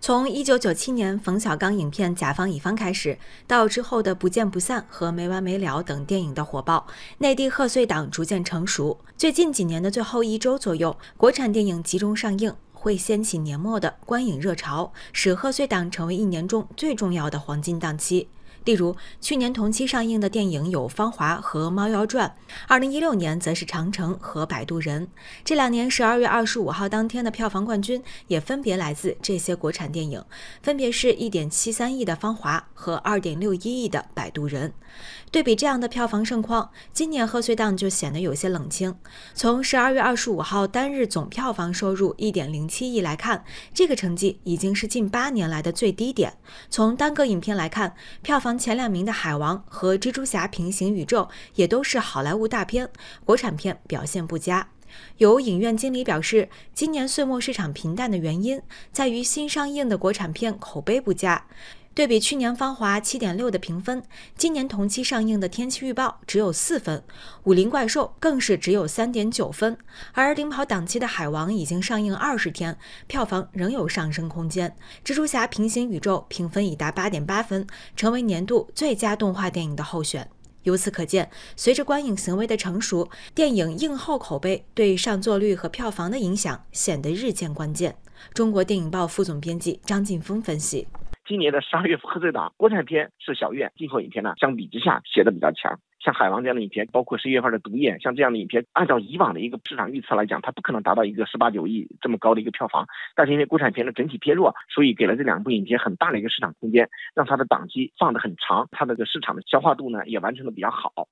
从一九九七年冯小刚影片《甲方乙方》开始，到之后的《不见不散》和《没完没了》等电影的火爆，内地贺岁档逐渐成熟。最近几年的最后一周左右，国产电影集中上映，会掀起年末的观影热潮，使贺岁档成为一年中最重要的黄金档期。例如，去年同期上映的电影有《芳华》和《猫妖传》，二零一六年则是《长城》和《摆渡人》。这两年十二月二十五号当天的票房冠军也分别来自这些国产电影，分别是一点七三亿的《芳华》和二点六一亿的《摆渡人》。对比这样的票房盛况，今年贺岁档就显得有些冷清。从十二月二十五号单日总票房收入一点零七亿来看，这个成绩已经是近八年来的最低点。从单个影片来看，票房前两名的《海王》和《蜘蛛侠：平行宇宙》也都是好莱坞大片，国产片表现不佳。有影院经理表示，今年岁末市场平淡的原因在于新上映的国产片口碑不佳。对比去年《芳华》七点六的评分，今年同期上映的《天气预报》只有四分，《武林怪兽》更是只有三点九分。而领跑档期的《海王》已经上映二十天，票房仍有上升空间。《蜘蛛侠：平行宇宙》评分已达八点八分，成为年度最佳动画电影的候选。由此可见，随着观影行为的成熟，电影映后口碑对上座率和票房的影响显得日渐关键。中国电影报副总编辑张劲峰分析。今年的十二月贺岁档，国产片是小院，进口影片呢相比之下写的比较强。像海王这样的影片，包括十一月份的毒液，像这样的影片，按照以往的一个市场预测来讲，它不可能达到一个十八九亿这么高的一个票房。但是因为国产片的整体偏弱，所以给了这两部影片很大的一个市场空间，让它的档期放得很长，它的个市场的消化度呢也完成的比较好。